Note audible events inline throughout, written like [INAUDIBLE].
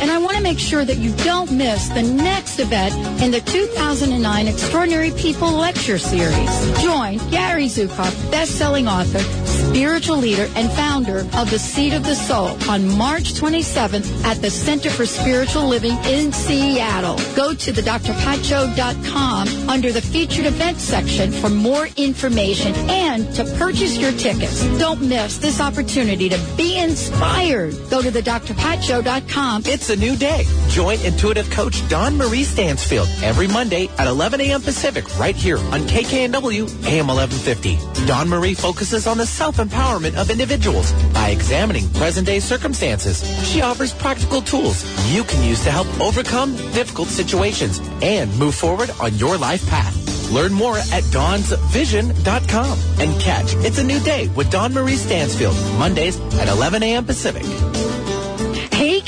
and I want to make sure that you don't miss the next event in the 2009 Extraordinary People Lecture Series. Join Gary Zukav, best-selling author, spiritual leader, and founder of The Seat of the Soul on March 27th at the Center for Spiritual Living in Seattle. Go to the drpatshow.com under the featured events section for more information and to purchase your tickets. Don't miss this opportunity to be inspired. Go to the drpatshow.com. It's a new day. Join intuitive coach Dawn Marie Stansfield every Monday at 11 a.m. Pacific right here on KKNW AM 1150. Dawn Marie focuses on the self-empowerment of individuals by examining present-day circumstances. She offers practical tools you can use to help overcome difficult situations and move forward on your life path. Learn more at dawnsvision.com and catch It's a New Day with Dawn Marie Stansfield, Mondays at 11 a.m. Pacific.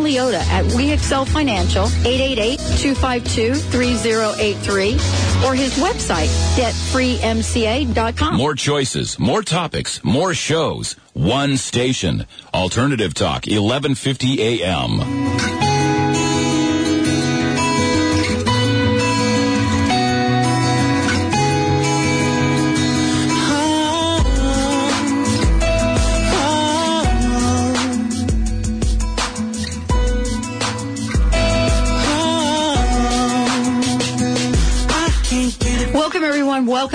Leota at We Excel Financial, 888-252-3083, or his website, debtfreemca.com. More choices, more topics, more shows. One station. Alternative Talk, 1150 AM.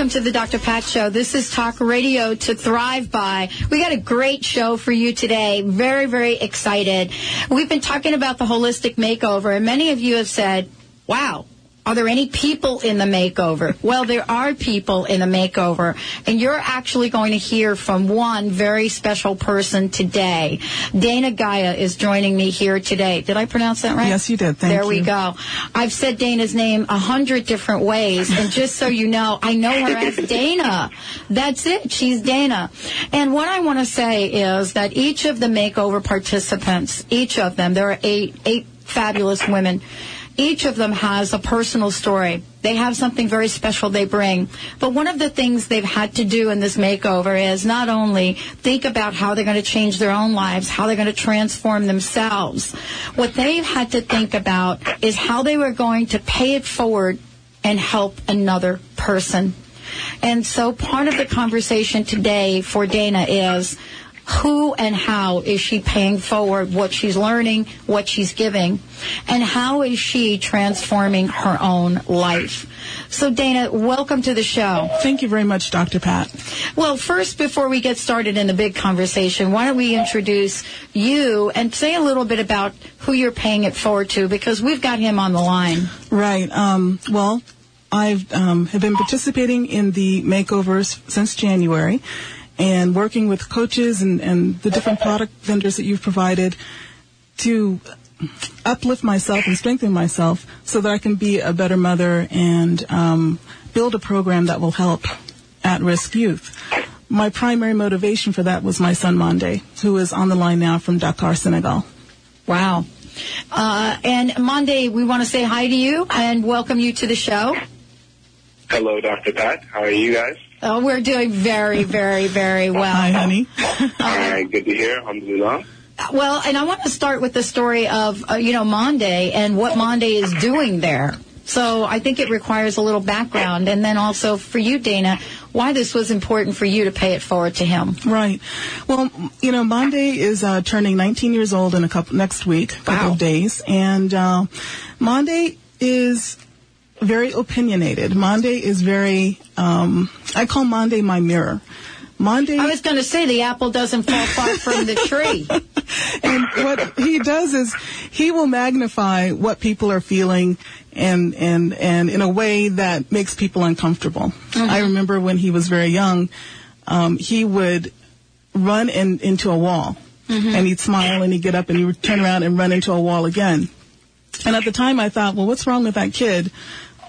Welcome to the Dr. Pat Show. This is Talk Radio to Thrive By. We got a great show for you today. Very, very excited. We've been talking about the holistic makeover, and many of you have said, wow, are there any people in the makeover? Well, there are people in the makeover, and you're actually going to hear from one very special person today. Dana Gaia is joining me here today. Did I pronounce that right? Yes, you did. Thank you. there you. we go. I've said Dana's name a hundred different ways, and just so you know, I know her as [LAUGHS] Dana. That's it. She's Dana. And what I want to say is that each of the makeover participants, each of them, there are eight, eight fabulous women. Each of them has a personal story. They have something very special they bring. But one of the things they've had to do in this makeover is not only think about how they're going to change their own lives, how they're going to transform themselves. What they've had to think about is how they were going to pay it forward and help another person. And so part of the conversation today for Dana is who and how is she paying forward what she's learning, what she's giving, and how is she transforming her own life? So, Dana, welcome to the show. Thank you very much, Dr. Pat. Well, first, before we get started in the big conversation, why don't we introduce you and say a little bit about who you're paying it forward to because we've got him on the line. Right. Um, well, I've um, have been participating in the makeovers since January and working with coaches and, and the different product vendors that you've provided to uplift myself and strengthen myself so that I can be a better mother and um, build a program that will help at-risk youth. My primary motivation for that was my son Monday, who is on the line now from Dakar, Senegal. Wow. Uh, and Monday, we want to say hi to you and welcome you to the show. Hello, Dr. Pat. How are you guys? Oh, we're doing very, very, very well. Hi, honey. [LAUGHS] All right, good to hear. Alhamdulillah. Well, and I want to start with the story of, uh, you know, Monday and what Monday is doing there. So I think it requires a little background. And then also for you, Dana, why this was important for you to pay it forward to him. Right. Well, you know, Monday is uh, turning 19 years old in a couple next week, a couple Wow. of days, and uh, Monday is very opinionated. Monday is very. Um, I call Monday my mirror. Monday. I was going to say the apple doesn't fall far from the tree. [LAUGHS] and what he does is he will magnify what people are feeling and and and in a way that makes people uncomfortable. I remember when he was very young, um, he would run in, into a wall, and he'd smile and he'd get up and he would turn around and run into a wall again. And at the time, I thought, well, what's wrong with that kid?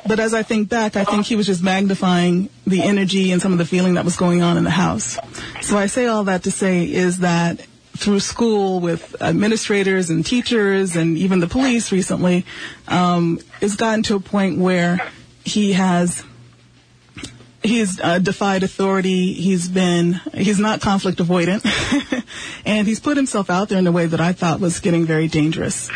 But as I think back, I think he was just magnifying the energy and some of the feeling that was going on in the house. So I say all that to say is that through school with administrators and teachers and even the police recently, um, it's gotten to a point where he has he's uh, defied authority. He's been he's not conflict avoidant, [LAUGHS] and he's put himself out there in a way that I thought was getting very dangerous.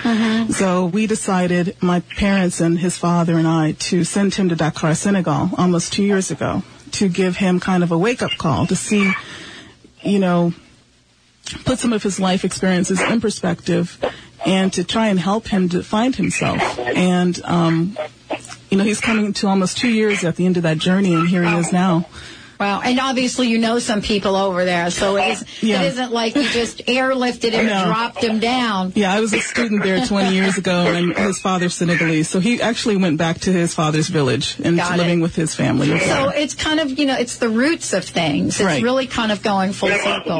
So we decided, my parents and his father and I, to send him to Dakar, Senegal, almost two years ago, to give him kind of a wake up call to see, you know, put some of his life experiences in perspective and to try and help him to find himself. And, um, you know, he's coming to almost two years at the end of that journey, and here he is now. Wow. And obviously you know some people over there, so it, is, Yeah. it isn't like you just [LAUGHS] airlifted him No. and dropped him down. Yeah, I was a student there 20 years ago, and his father's Senegalese, so he actually went back to his father's village and living with his family. So it's kind of, you know, it's the roots of things. It's Right. really kind of going full circle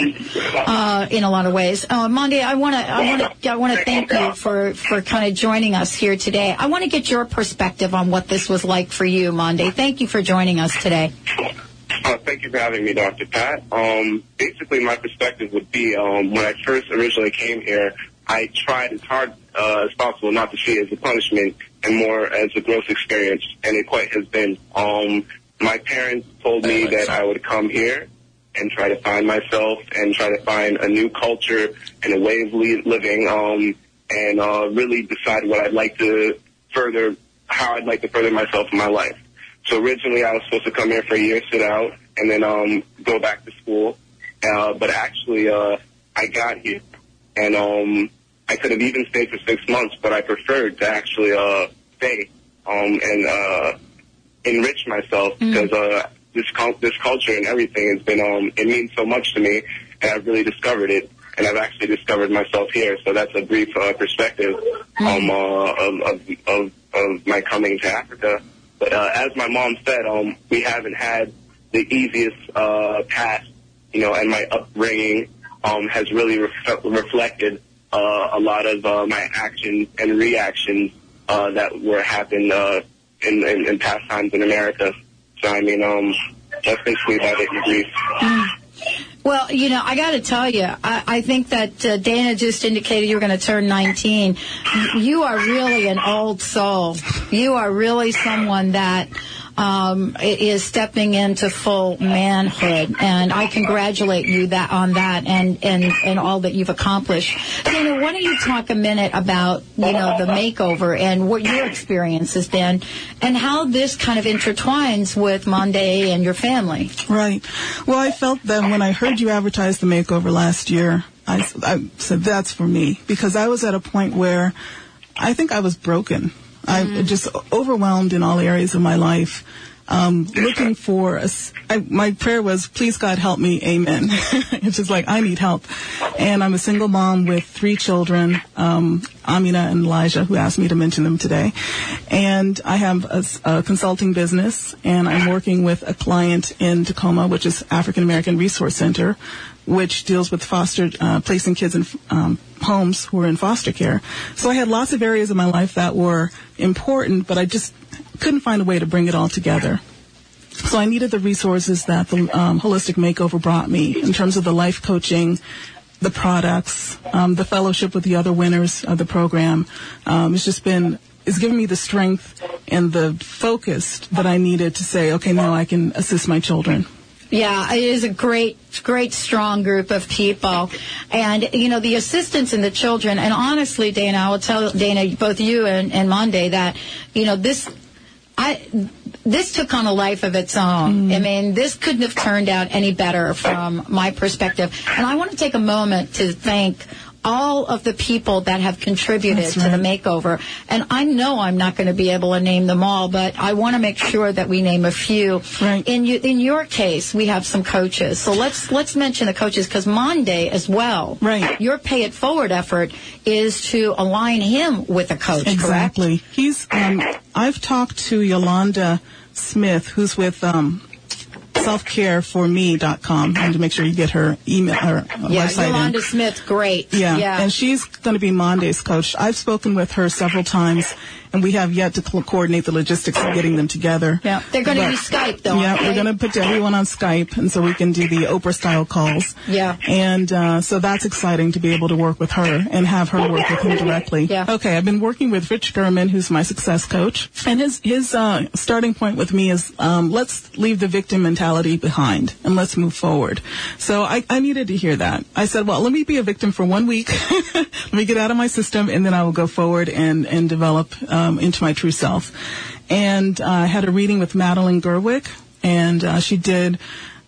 uh, in a lot of ways. Uh, Monday, I want to, I want to, I want to thank you for for kind of joining us here today. I want to get your perspective on what this was like for you, Monday. Thank you for joining us today. Uh, thank you for having me, Dr. Pat. Um, basically, my perspective would be um, when I first originally came here, I tried as hard uh, as possible not to see it as a punishment and more as a growth experience, and it quite has been. Um, my parents told me that I would come here and try to find myself and try to find a new culture and a way of li- living um, and uh, really decide what I'd like to further, how I'd like to further myself in my life. So originally I was supposed to come here for a year, sit out, and then um, go back to school. Uh, but actually, uh, I got here, and um, I could have even stayed for six months, but I preferred to actually uh, stay um, and uh, enrich myself because uh, this this culture and everything has been um, it means so much to me, and I've really discovered it. And I've actually discovered myself here, so that's a brief uh, perspective um, uh, of, of, of, of my coming to Africa. But uh, as my mom said, um, we haven't had the easiest uh, past, you know, and my upbringing um, has really ref- reflected uh, a lot of uh, my actions and reactions uh, that were happened uh, in, in, in past times in America. So I mean, um, that's basically about it in brief. Well, you know, I got to tell you, I, I think that uh, Dana just indicated you were going to turn 19. You are really an old soul. You are really someone that um, is stepping into full manhood, and I congratulate you that on that and and and all that you've accomplished. Dana, why don't you talk a minute about you know the makeover and what your experience has been, and how this kind of intertwines with Monday and your family. Right. Well, I felt that when I heard you advertise the makeover last year, I, I said that's for me because I was at a point where I think I was broken. I just overwhelmed in all areas of my life. Um, [LAUGHS] looking for a s I my prayer was, please God help me, amen. [LAUGHS] it's just like, I need help. And I'm a single mom with three children, um, Amina and Elijah, who asked me to mention them today. And I have a consulting business, and I'm working with a client in Tacoma, which is African American Resource Center, which deals with foster, uh, placing kids in um, homes who are in foster care. So I had lots of areas of my life that were important, but I just couldn't find a way to bring it all together. So I needed the resources that the um, holistic makeover brought me in terms of the life coaching, the products, um, the fellowship with the other winners of the program. Um, it's just been it's given me the strength and the focus that I needed to say, okay, now I can assist my children. Yeah, it is a great, great, strong group of people. And, you know, the assistants and the children, and honestly, Dana, I will tell Dana, both you and, and Monday, that, you know, this, I, this took on a life of its own. Mm-hmm. I mean, this couldn't have turned out any better from my perspective. And I want to take a moment to thank all of the people that have contributed That's to the makeover. And I know I'm not going to be able to name them all, but I want to make sure that we name a few. Right. In you, in your case, we have some coaches. So let's let's mention the coaches because Monday as well. Right. Your pay it forward effort is to align him with a coach. Correct. Exactly. He's. Um, I've talked to Yolanda Smith, who's with um, selfcareforme.com. I need to make sure you get her email, her Yeah, website. in. Yolanda Smith, great. Yeah. yeah. and she's going to be Monday's coach. I've spoken with her several times, and we have yet to co- coordinate the logistics of getting them together. Yeah, they're going to be Skype though. Yeah, we're going to put everyone on Skype, and so we can do the Oprah style calls. Yeah. And uh, so that's exciting to be able to work with her and have her work with him directly. Yeah. Okay, I've been working with Rich Gurman, who's my success coach, and his his uh, starting point with me is um, let's leave the victim mentality behind and let's move forward. So I, I needed to hear that. I said, well, let me be a victim for one week. [LAUGHS] let me get out of my system, and then I will go forward and and develop um, into my true self. And uh, I had a reading with Madeline Gerwick, and uh, she did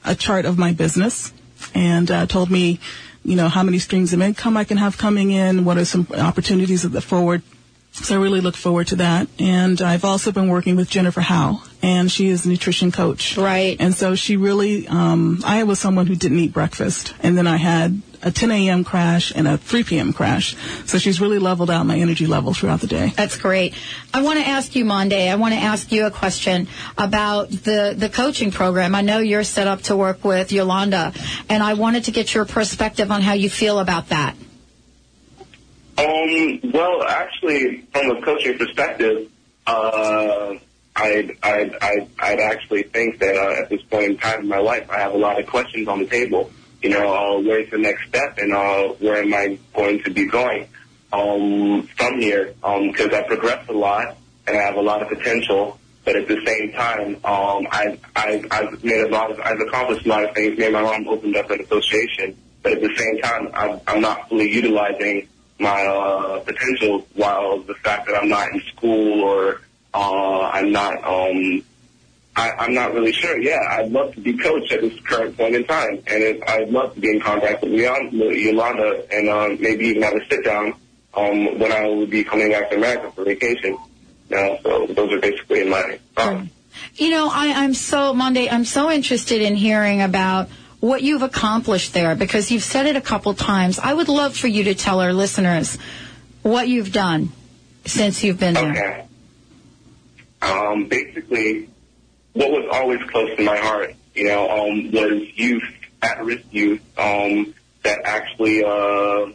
a chart of my business and uh, told me, you know, how many streams of income I can have coming in, what are some opportunities at the forward. So I really look forward to that. And I've also been working with Jennifer Howe, and she is a nutrition coach. Right. And so she really, um, I was someone who didn't eat breakfast, and then I had a 10 a.m. crash and a 3 p.m. crash. So she's really leveled out my energy level throughout the day. That's great. I want to ask you, Monday, I want to ask you a question about the, the coaching program. I know you're set up to work with Yolanda, and I wanted to get your perspective on how you feel about that. Um, well, actually, from a coaching perspective, uh, I'd, I'd, I'd, I'd actually think that uh, at this point in time in my life, I have a lot of questions on the table. You know, uh, where's the next step and uh, where am I going to be going um, from here? Because I progressed a lot and I have a lot of potential. But at the same time, um, I've, I've, I've made a lot of, I've accomplished a lot of things. Me and my mom opened up an association, but at the same time, I'm, I'm not fully utilizing my uh, potential. While the fact that I'm not in school or uh, I'm not, um, I, I'm not really sure. Yeah, I'd love to be coached at this current point in time, and it, I'd love to be in contact with Leon, Yolanda, and uh, maybe even have a sit down um, when I will be coming back to America for vacation. Yeah, so those are basically in my thoughts. You know, I, I'm so, Monday, I'm so interested in hearing about what you've accomplished there because you've said it a couple times. I would love for you to tell our listeners what you've done since you've been there. Okay. Um, basically, what was always close to my heart, you know, um, was youth, at-risk youth, um, that actually, uh,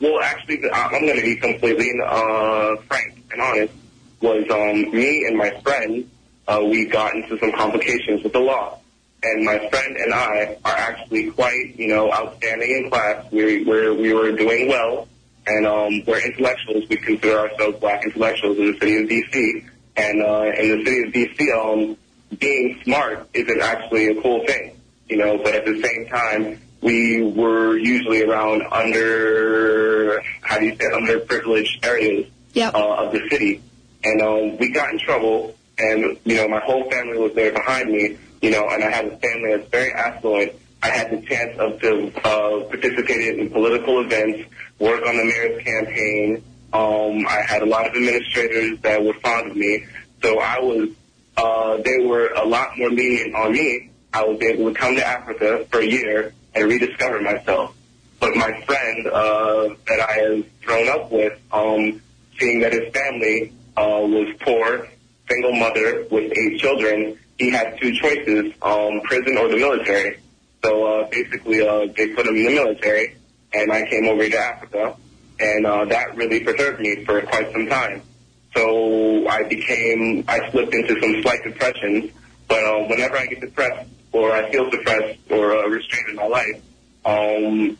well, actually, I'm going to be completely uh, frank and honest. Was um, me and my friend, uh, we got into some complications with the law, and my friend and I are actually quite, you know, outstanding in class. We we we were doing well, and um, we're intellectuals. We consider ourselves black intellectuals in the city of D.C. And uh, in the city of D.C., um, being smart isn't actually a cool thing, you know. But at the same time, we were usually around under how do you say underprivileged areas Yep. uh, of the city, and um, we got in trouble. And you know, my whole family was there behind me, you know, and I had a family that's very affluent. I had the chance of to uh, participate in political events, work on the mayor's campaign. Um, I had a lot of administrators that were fond of me, so I was. Uh, they were a lot more lenient on me. I was able to come to Africa for a year and rediscover myself. But my friend uh, that I have grown up with, um, seeing that his family uh, was poor, single mother with eight children, he had two choices: um, prison or the military. So uh, basically, uh, they put him in the military, and I came over to Africa, and uh, that really perturbed me for quite some time. So I became, I slipped into some slight depressions. But uh, whenever I get depressed, or I feel depressed, or uh, restrained in my life, um,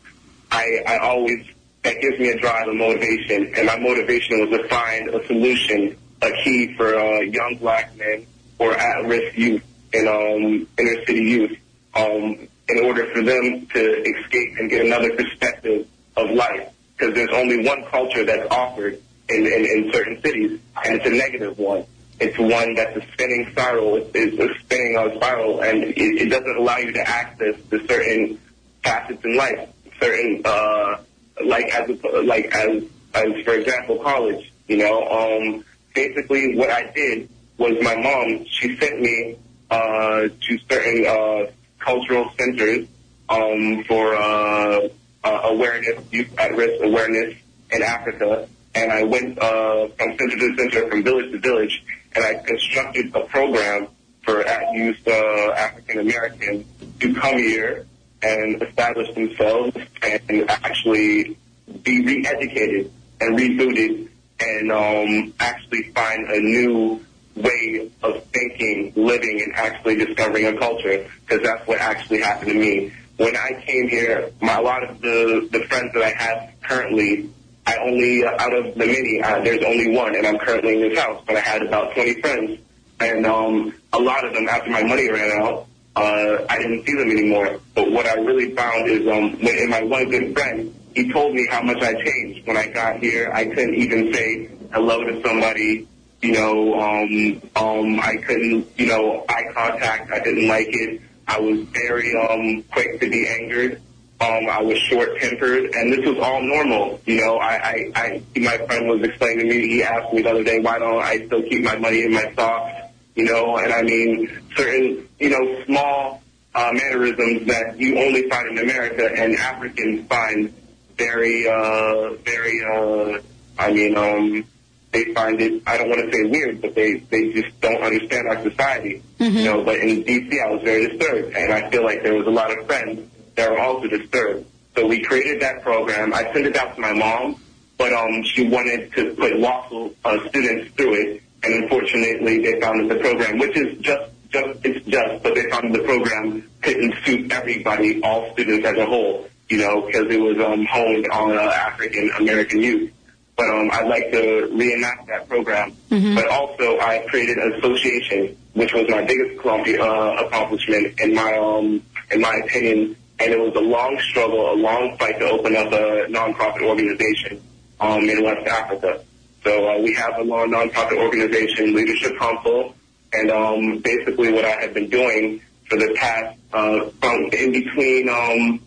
I, I always that gives me a drive, a motivation, and my motivation was to find a solution, a key for uh, young black men or at-risk youth and um, inner city youth, um, in order for them to escape and get another perspective of life. Because there's only one culture that's offered in, in, in certain cities, and it's a negative one. It's one that's a spinning spiral. It's, a spinning uh, spiral, and it, it doesn't allow you to access the certain facets in life, certain uh, like as like as as for example college. You know, um, basically what I did was my mom she sent me uh, to certain uh, cultural centers um, for uh, uh, awareness, youth at risk awareness in Africa, and I went uh, from center to center, from village to village, and I constructed a program for at-youth uh, African Americans to come here and establish themselves and actually be re-educated and rebooted and um, actually find a new way of thinking, living, and actually discovering a culture because that's what actually happened to me. When I came here, my, a lot of the, the friends that I have currently, I only, out of the many, uh, there's only one, and I'm currently in this house, but I had about 20 friends. And um, a lot of them, after my money ran out, uh, I didn't see them anymore. But what I really found is um, when, and my one good friend, he told me how much I changed when I got here. I couldn't even say hello to somebody. You know, um, um, I couldn't, you know, eye contact. I didn't like it. I was very um, quick to be angered. Um, I was short-tempered, and this was all normal. You know, I, I, I, my friend was explaining to me. He asked me the other day, why don't I still keep my money in my socks? You know, and I mean, certain, you know, small uh, mannerisms that you only find in America and Africans find very, uh, very, uh, I mean, um, they find it, I don't want to say weird, but they, they just don't understand our society. You know, but in D.C. I was very disturbed, and I feel like there was a lot of friends that were also disturbed. So we created that program. I sent it out to my mom, but um, she wanted to put lawful uh, students through it, and unfortunately they found that the program, which is just, just it's just, but they found that the program couldn't suit everybody, all students as a whole, you know, because it was um, honed on uh, African American youth but um, I'd like to reenact that program. But also, I created an association, which was my biggest uh, accomplishment in my um, in my opinion, and it was a long struggle, a long fight to open up a nonprofit organization um, in West Africa. So uh, we have a long nonprofit organization, Leadership Council, and um, basically what I have been doing for the past uh, from in between um,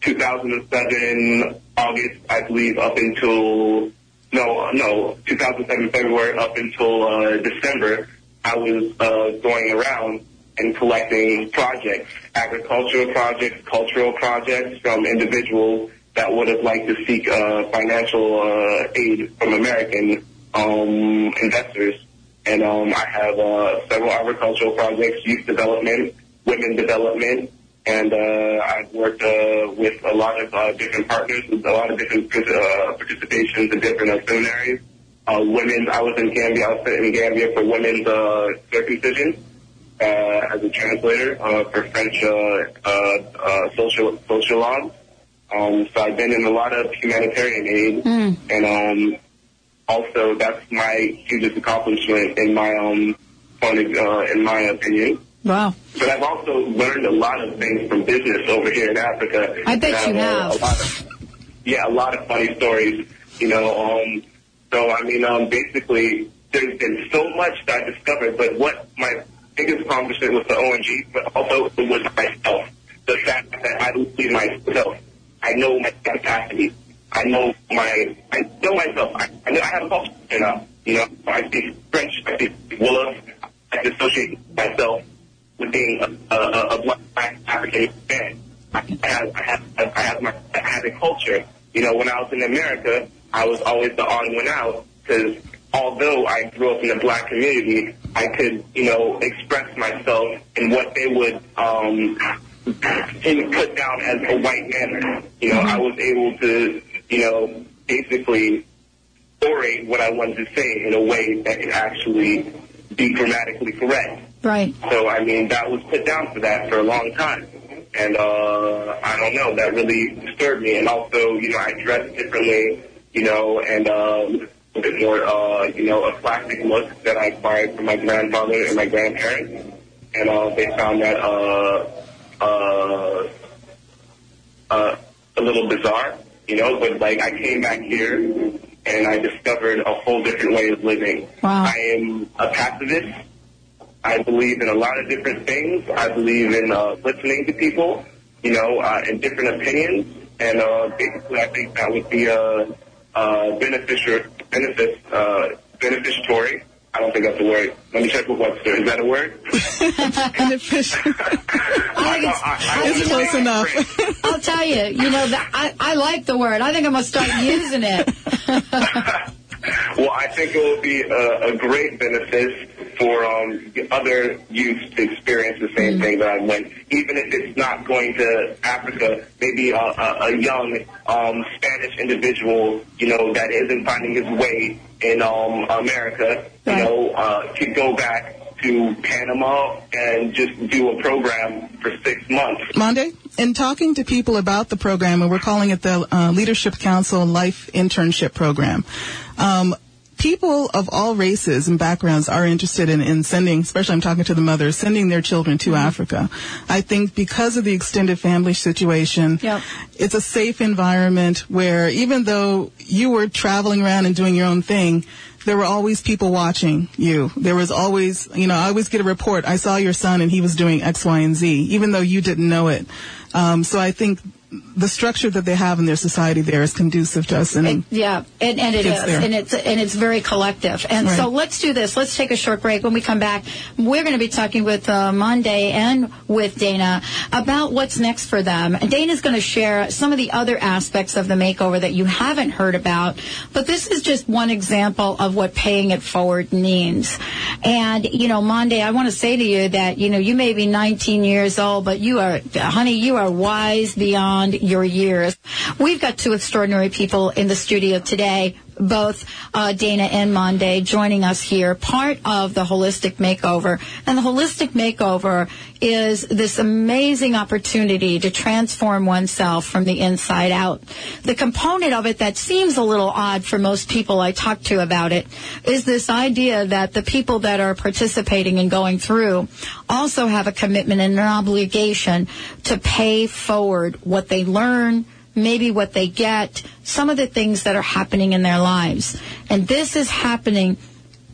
2007 August, I believe, up until no, no, 2007 February up until uh, December, I was uh, going around and collecting projects, agricultural projects, cultural projects from individuals that would have liked to seek uh, financial uh, aid from American um, investors. And um, I have uh, several agricultural projects, youth development, women development, and uh, I've worked uh, with a lot of uh, different partners, with a lot of different uh, participations in different uh, seminaries. Uh, women, I was in Gambia, I was in Gambia for women's uh, circumcision as a translator uh, for French uh, uh, uh, social social laws. Um, so I've been in a lot of humanitarian aid, and um, also that's my hugest accomplishment in my um, uh, in my opinion. Wow. But I've also learned a lot of things from business over here in Africa. I bet you uh, have. A lot of, yeah, a lot of funny stories. You know, um, so I mean, um, basically, there's been so much that I discovered. But what my biggest accomplishment was the ONG, but also it was myself. The fact that I believe myself. I know my capacity. I know my. I know myself. I, I know I have a culture now. You know, I speak French. I speak Wolof. I associate myself with being a, a black African man. I have, I have, I have my, I have a culture. You know, when I was in America, I was always the odd one out because although I grew up in a black community, I could, you know, express myself in what they would um, in- put down as a white manner. You know, I was able to, you know, basically orate what I wanted to say in a way that could actually be grammatically correct. Right. So I mean, that was put down for that for a long time, and uh, I don't know, that really disturbed me. And also, you know, I dressed differently, you know, and um, a bit more, uh, you know, a classic look that I acquired from my grandfather and my grandparents, and uh, they found that uh, uh, uh, a little bizarre, you know. But like, I came back here and I discovered a whole different way of living. Wow. I am a pacifist. I believe in a lot of different things. I believe in uh, listening to people, you know, uh, and different opinions. and uh, basically, I think that would be uh, uh, beneficial, benefit, uh, beneficiatory. I don't think that's a word. Let me check with Webster. Is that a word? [LAUGHS] Beneficial. [LAUGHS] I think it's, I It's close enough. [LAUGHS] I'll tell you, you know, that I, I like the word. I think I'm going to start using it. Well, I think it will be a, a great benefit for um, other youth to experience the same thing that I went, even if it's not going to Africa. Maybe a, a, a young um, Spanish individual, you know, that isn't finding his way in um, America, you Right. know, uh, could go back to Panama and just do a program for six months. Monday, in talking to people about the program, and we're calling it the uh, Leadership Council Life Internship Program, um, people of all races and backgrounds are interested in, in sending, especially I'm talking to the mothers, sending their children to Africa. I think because of the extended family situation, Yep. it's a safe environment where even though you were traveling around and doing your own thing, there were always people watching you. There was always, you know, I always get a report. I saw your son and he was doing X, Y, and Z, even though you didn't know it. Um, so I think the structure that they have in their society there is conducive to us. And It- yeah, and, and it is, there. and it's and it's very collective. And so let's do this. Let's take a short break. When we come back, we're going to be talking with uh, Monday and with Dana about what's next for them. And Dana's going to share some of the other aspects of the makeover that you haven't heard about. But this is just one example of what paying it forward means. And you know, Monday, I want to say to you that you know you may be 19 years old, but you are, honey, you are wise beyond your years. We've got two extraordinary people in the studio today, both uh, Dana and Monday, joining us here, part of the Holistic Makeover. And the Holistic Makeover is this amazing opportunity to transform oneself from the inside out. The component of it that seems a little odd for most people I talk to about it is this idea that the people that are participating and going through also have a commitment and an obligation to pay forward what they learn, maybe what they get, some of the things that are happening in their lives. And this is happening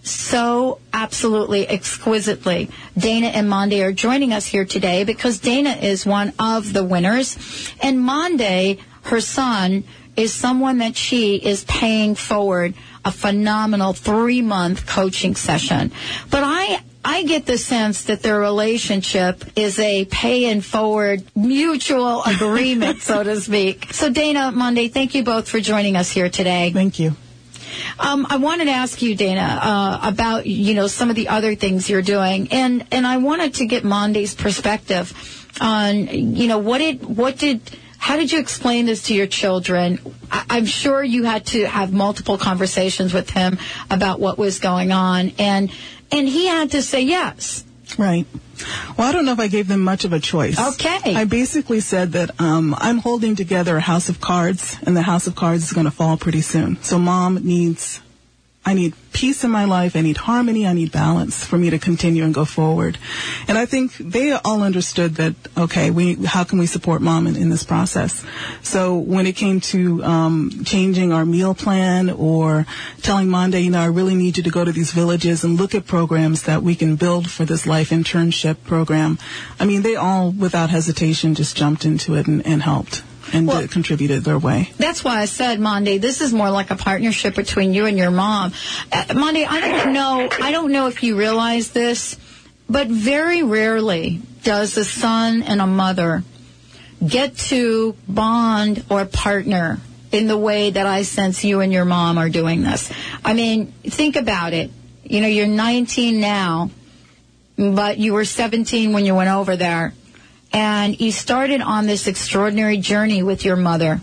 so absolutely exquisitely. Dana and Monday are joining us here today because Dana is one of the winners. And Monday, her son, is someone that she is paying forward a phenomenal three month coaching session. But I I get the sense that their relationship is a pay and forward mutual [LAUGHS] agreement, so to speak. So Dana, Monday, thank you both for joining us here today. thank you. Um, I wanted to ask you, Dana, uh, about you know some of the other things you're doing, and and I wanted to get Monday's perspective on you know what did what did how did you explain this to your children? I, I'm sure you had to have multiple conversations with him about what was going on, and and he had to say yes. Right. Well, I don't know if I gave them much of a choice. Okay. I basically said that um, I'm holding together a house of cards, and the house of cards is going to fall pretty soon. So, mom needs, I need peace in my life. I need harmony. I need balance for me to continue and go forward. And I think they all understood that. Okay, we how can we support mom in, in this process? So when it came to um, changing our meal plan or telling Monday, you know, I really need you to go to these villages and look at programs that we can build for this life internship program. I mean, they all, without hesitation, just jumped into it and, and helped and Well- contributed their way. That's why I said, Monday, this is more like a partnership between you and your mom. Uh, Monday, I don't know, I don't know if you realize this, but very rarely does a son and a mother get to bond or partner in the way that I sense you and your mom are doing this. I mean, think about it. You know, you're 19 now, but you were 17 when you went over there. And you started on this extraordinary journey with your mother.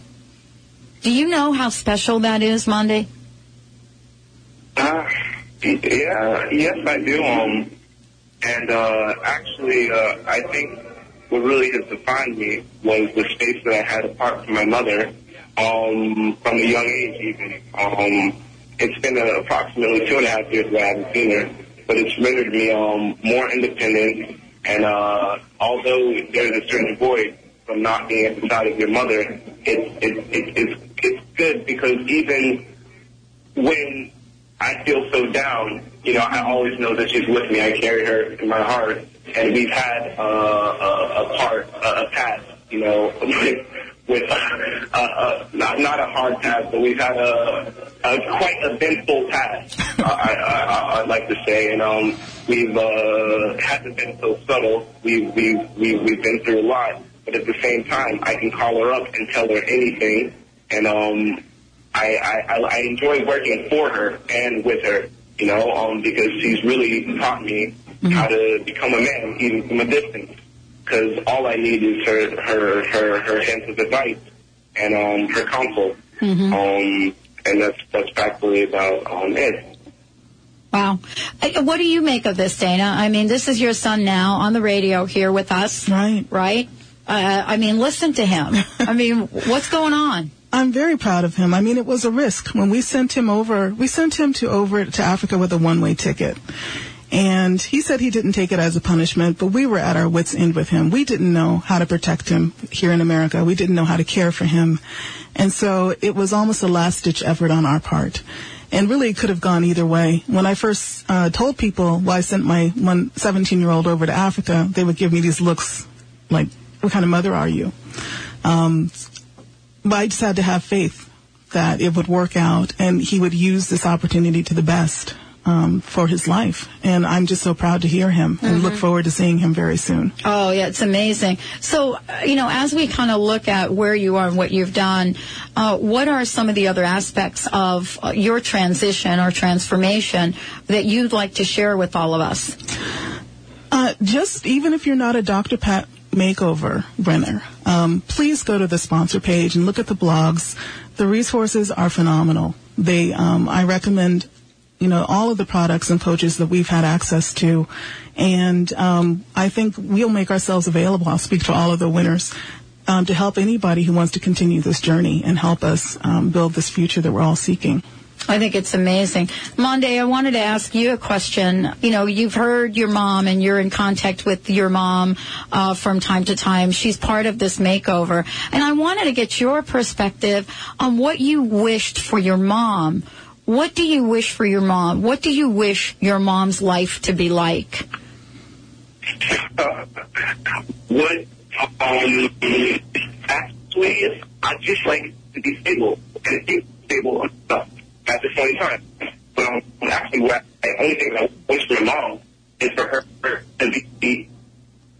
Do you know how special that is, Monday? Uh, yeah, yes, I do. Um, and uh, actually, uh, I think what really has defined me was the space that I had apart from my mother um, from a young age, even. Um, it's been uh, approximately two and a half years that I haven't seen her, but it's rendered me um, more independent. And uh, although there's a certain void from not being at the side of your mother, it, it, it, it's, it's good because even when I feel so down, you know, I always know that she's with me. I carry her in my heart, and we've had uh, a, a part, a, a past, you know, [LAUGHS] with, uh, uh, not not a hard past, but we've had a, a quite eventful past. uh, I, I, I, I'd like to say, and um, we've uh, hasn't been so subtle. We've we've we've we've been through a lot, but at the same time, I can call her up and tell her anything, and um, I, I, I enjoy working for her and with her, you know, um, because she's really taught me how to become a man, even from a distance. Because all I need is her, her, her, her hints of advice and um, her counsel. Um, and that's that's practically about um, it. Wow. What do you make of this, Dana? I mean, this is your son now on the radio here with us. Right. Right? Uh, I mean, listen to him. [LAUGHS] I mean, what's going on? I'm very proud of him. I mean, it was a risk when we sent him over. We sent him to over to Africa with a one-way ticket. And he said he didn't take it as a punishment, but we were at our wits' end with him. We didn't know how to protect him here in America. We didn't know how to care for him. And so it was almost a last-ditch effort on our part. And really it could have gone either way. When I first uh, told people why I sent my 17-year-old over to Africa, they would give me these looks like, what kind of mother are you? Um, but I just had to have faith that it would work out and he would use this opportunity to the best um, for his life. And I'm just so proud to hear him and look forward to seeing him very soon. Oh, yeah, it's amazing. So, uh, you know, as we kind of look at where you are and what you've done, uh, what are some of the other aspects of uh, your transition or transformation that you'd like to share with all of us? Uh, just even if you're not a Dr. Pat makeover, Brenner, um, please go to the sponsor page and look at the blogs. The resources are phenomenal. They, um, I recommend, you know, all of the products and coaches that we've had access to, and um, I think we'll make ourselves available. I'll speak to all of the winners. Um, to help anybody who wants to continue this journey and help us um, build this future that we're all seeking. I think it's amazing. Monday, I wanted to ask you a question. You know, you've heard your mom and you're in contact with your mom uh, from time to time. She's part of this makeover. And I wanted to get your perspective on what you wished for your mom. What do you wish for your mom? What do you wish your mom's life to be like? what um, actually is I just like to be stable and be stable enough at the same time. But um, actually, what the only thing that I wish for mom is for her to be, be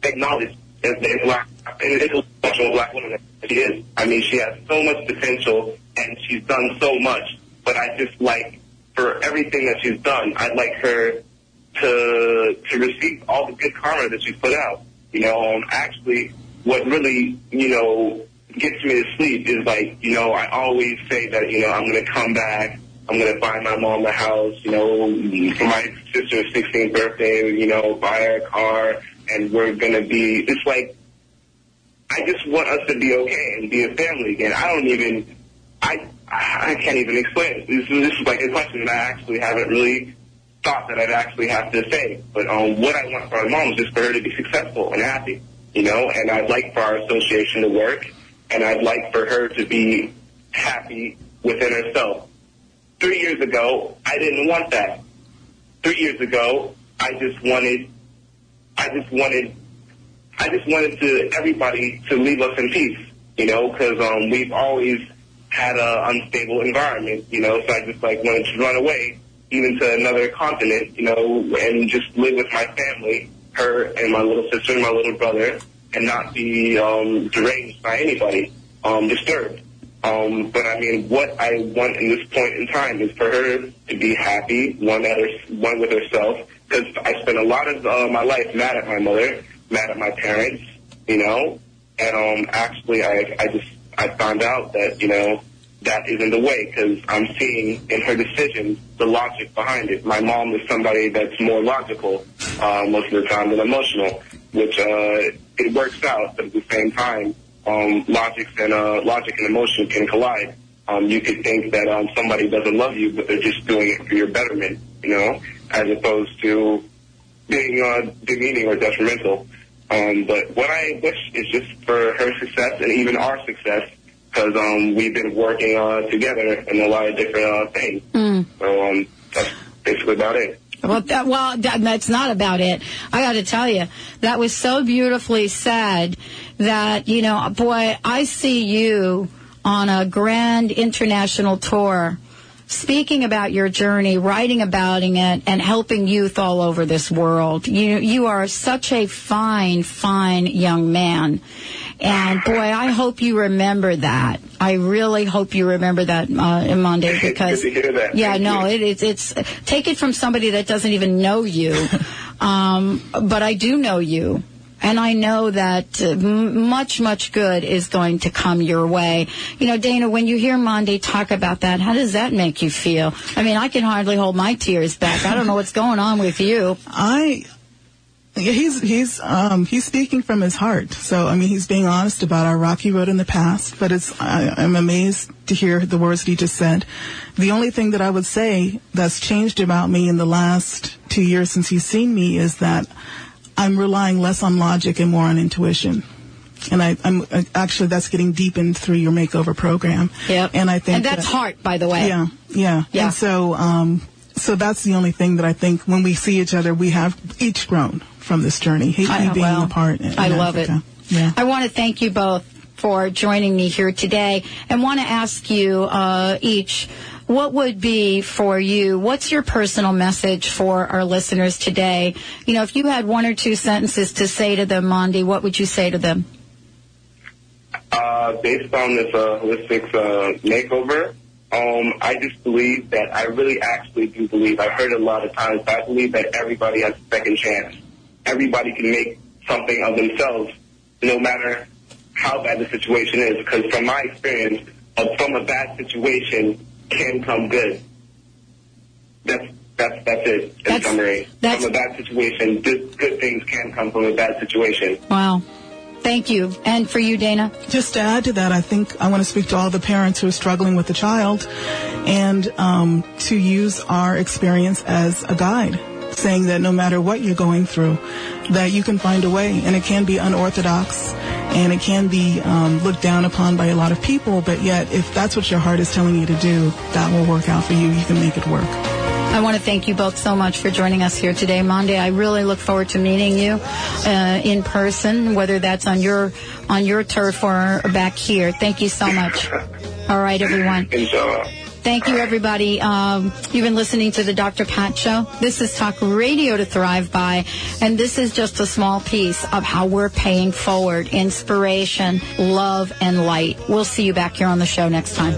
acknowledged as the black intellectual black woman that she is. I mean, she has so much potential and she's done so much. But I just like for everything that she's done, I'd like her to to receive all the good karma that she's put out. You know, um, actually, what really you know gets me to sleep is like you know I always say that you know I'm gonna come back. I'm gonna buy my mom a house. You know, for my sister's 16th birthday. You know, buy her a car, and we're gonna be. It's like I just want us to be okay and be a family again. I don't even. I I can't even explain it. This, this is like a question that I actually haven't really thought that I'd actually have to say. But um, what I want for my mom is just for her to be successful and happy, you know. And I'd like for our association to work, and I'd like for her to be happy within herself. Three years ago, I didn't want that. Three years ago, I just wanted, I just wanted, I just wanted to everybody to leave us in peace, you know, because um, we've always had a unstable environment, you know. So I just like wanted to run away even to another continent, you know, and just live with my family, her and my little sister and my little brother, and not be um, deranged by anybody, um, disturbed. Um, but I mean, what I want in this point in time is for her to be happy, one at her, one with herself, because I spent a lot of uh, my life mad at my mother, mad at my parents, you know, and um, actually, I, I just I found out that you know that isn't the way because I'm seeing in her decisions the logic behind it. My mom is somebody that's more logical uh, most of the time than emotional, which uh, it works out, but at the same time, um, logic and uh, logic and emotion can collide. Um, you could think that um, somebody doesn't love you, but they're just doing it for your betterment, you know, as opposed to being uh, demeaning or detrimental. Um, but what I wish is just for her success and even our success because um, we've been working uh, together in a lot of different uh, things. So um, that's basically about it. Well, that, well, that, that's not about it. I got to tell you, that was so beautifully said that you know, boy, I see you on a grand international tour speaking about your journey, writing about it, and helping youth all over this world. You you are such a fine, fine young man. And boy, I hope you remember that. I really hope you remember that, uh, Monday, because Good to hear that. yeah, Thank no, it, it's it's take it from somebody that doesn't even know you, [LAUGHS] um, but I do know you. And I know that uh, much, much good is going to come your way. You know, Dana, when you hear Monday talk about that, how does that make you feel? I mean, I can hardly hold my tears back. I don't know what's going on with you. I he's he's um he's speaking from his heart. So I mean he's being honest about our rocky road in the past, but it's I, I'm amazed to hear the words that he just said. The only thing that I would say that's changed about me in the last two years since he's seen me is that I'm relying less on logic and more on intuition. And I, I'm uh, actually that's getting deepened through your makeover program. Yep. And I think and that's that- heart, by the way. yeah, yeah, Yeah. And so, um, so that's the only thing that I think when we see each other, we have each grown from this journey. I, being well, apart. In, I in love Africa. it. Yeah. I want to thank you both for joining me here today and want to ask you uh, each what would be for you what's your personal message for our listeners today you know if you had one or two sentences to say to them mondi what would you say to them Uh, based on this uh, holistic uh, makeover, um, I just believe that I really actually do believe. I've heard a lot of times, but I believe that everybody has a second chance. Everybody can make something of themselves, no matter how bad the situation is. Because from my experience, uh, from a bad situation can come good. That's that's that's it. In That's- summary, that's- from a bad situation, good, good things can come from a bad situation. wow thank you and for you dana Just to add to that, I think I want to speak to all the parents who are struggling with the child and um, to use our experience as a guide, saying that no matter what you're going through, that you can find a way. And it can be unorthodox and it can be um, looked down upon by a lot of people, but yet if that's what your heart is telling you to do, that will work out for you. You can make it work. I want to thank you both so much for joining us here today, Monday. I really look forward to meeting you uh, in person, whether that's on your on your turf or back here. Thank you so much. All right, everyone. Inshallah. Thank you, everybody. Um, you've been listening to the Dr. Pat Show. This is Talk Radio to Thrive By, and this is just a small piece of how we're paying forward inspiration, love, and light. We'll see you back here on the show next time.